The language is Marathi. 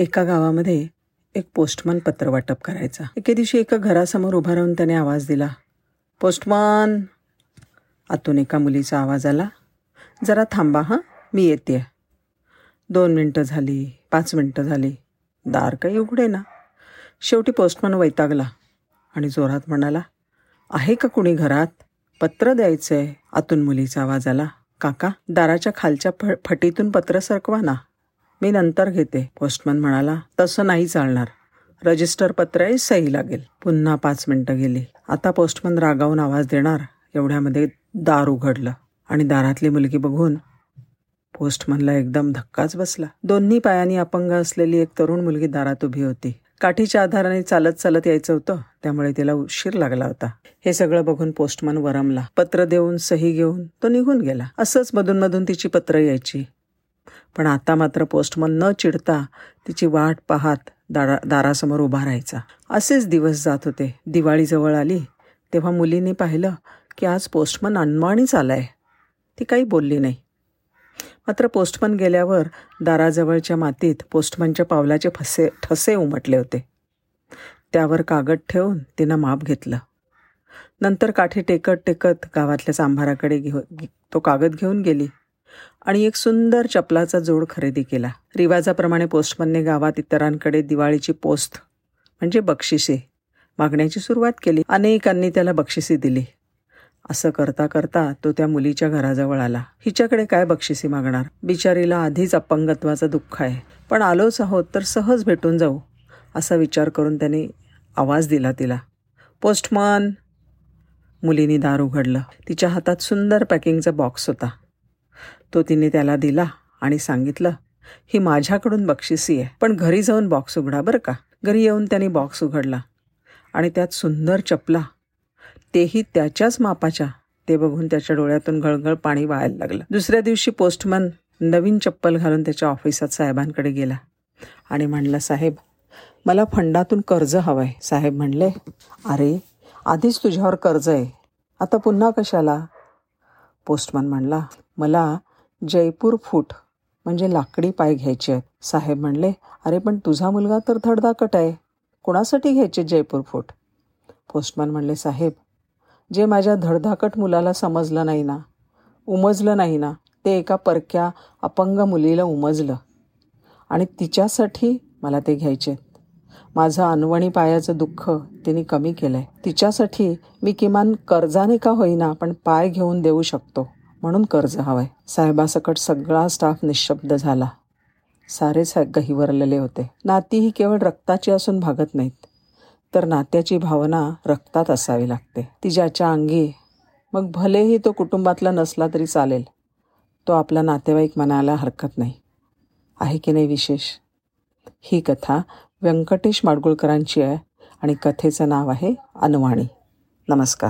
एका गावामध्ये एक पोस्टमन पत्र वाटप करायचा. एके दिवशी एका घरासमोर उभा राहून त्याने आवाज दिला. पोस्टमन! आतून एका मुलीचा आवाज आला. जरा थांबा हां मी येते. दोन मिनटं झाली पाच मिनटं झाली. दार काही उघडे ना. शेवटी पोस्टमन वैतागला आणि जोरात म्हणाला आहे का कुणी घरात? पत्र द्यायचं आहे आतून मुलीचा आवाज आला काका दाराच्या खालच्या फ फटीतून पत्र सरकवा ना. मी नंतर घेते पोस्टमन म्हणाला. तसं नाही चालणार. रजिस्टर पत्र आहे सही लागेल. पुन्हा पाच मिनटं गेली. आता पोस्टमन रागावून आवाज देणार. एवढ्यामध्ये दार उघडलं. आणि दारातली मुलगी बघून पोस्टमनला एकदम धक्काच बसला. दोन्ही पायांनी अपंग असलेली एक तरुण मुलगी दारात उभी होती. काठीच्या आधाराने चालत चालत यायचं होतं. त्यामुळे तिला उशीर लागला होता. हे सगळं बघून पोस्टमन वरमला. पत्र देऊन सही घेऊन तो निघून गेला. असंच मधून मधून तिची पत्र यायची. पण आता मात्र पोस्टमन न चिडता तिची वाट पाहत दारा दारासमोर उभा राहायचा. असेच दिवस जात होते. दिवाळी जवळ आली. तेव्हा मुलीने पाहिलं की आज पोस्टमन अनवाणीच आलाय. ती काही बोलली नाही. मात्र पोस्टमन गेल्यावर दाराजवळच्या मातीत पोस्टमनच्या पावलाचे फसे ठसे उमटले होते. त्यावर कागद ठेवून तिनं माप घेतलं. नंतर काठी टेकत टेकत गावातल्या सांभाराकडे घेऊ तो कागद घेऊन गेली. आणि एक सुंदर चपलाचा जोड खरेदी केला. रिवाजाप्रमाणे पोस्टमनने गावात इतरांकडे दिवाळीची पोस्ट म्हणजे बक्षिसे मागण्याची सुरुवात केली. अनेकांनी त्याला बक्षिसी दिली. असं करता करता तो त्या मुलीच्या घराजवळ आला. हिच्याकडे काय बक्षिसी मागणार? बिचारीला आधीच अपंगत्वाचं दुःख आहे. पण आलोच आहोत तर सहज भेटून जाऊ असा विचार करून त्याने आवाज दिला तिला. पोस्टमन! मुलीने दार उघडलं. तिच्या हातात सुंदर पॅकिंगचा बॉक्स होता. तो तिने त्याला दिला आणि सांगितलं ही माझ्याकडून बक्षिसी आहे पण घरी जाऊन बॉक्स उघडा बरं का. घरी येऊन त्याने बॉक्स उघडला आणि त्यात सुंदर चपला. तेही त्याच्याच मापाच्या. ते बघून त्याच्या डोळ्यातून गळगळ पाणी वाहायला लागलं. दुसऱ्या दिवशी पोस्टमन नवीन चप्पल घालून त्याच्या ऑफिसात साहेबांकडे गेला आणि म्हणलं साहेब मला फंडातून कर्ज हवं आहे साहेब म्हणले अरे आधीच तुझ्यावर कर्ज आहे. आता पुन्हा कशाला? पोस्टमन म्हणला मला जयपूर फूट. म्हणजे लाकडी पाय घ्यायचे. आहेत साहेब म्हणले अरे पण तुझा मुलगा तर धडधाकट आहे. कोणासाठी घ्यायचे जयपूर फूट? पोस्टमॅन म्हणले साहेब जे माझ्या धडधाकट मुलाला समजलं नाही ना उमजलं नाही ना ते एका परक्या अपंग मुलीला उमजलं. आणि तिच्यासाठी मला ते घ्यायचे. माझं अनवणी पायाचं दुःख तिने कमी केलं आहे तिच्यासाठी मी किमान कर्जाने का होईना पण पाय घेऊन देऊ शकतो. म्हणून कर्ज हवं आहे साहेबासकट सगळा स्टाफ निशब्द झाला. सारेच गहिवरलेले होते. नाती ही केवळ रक्ताची असून भागत नाहीत. तर नात्याची भावना रक्तात असावी लागते. ती ज्याच्या अंगी मग भलेही तो कुटुंबातला नसला तरी चालेल. तो आपला नातेवाईक म्हणायला हरकत नाही. आहे की नाही विशेष? ही कथा व्यंकटेश माडगुळकरांची आहे आणि कथेचं नाव आहे अनवाणी. नमस्कार.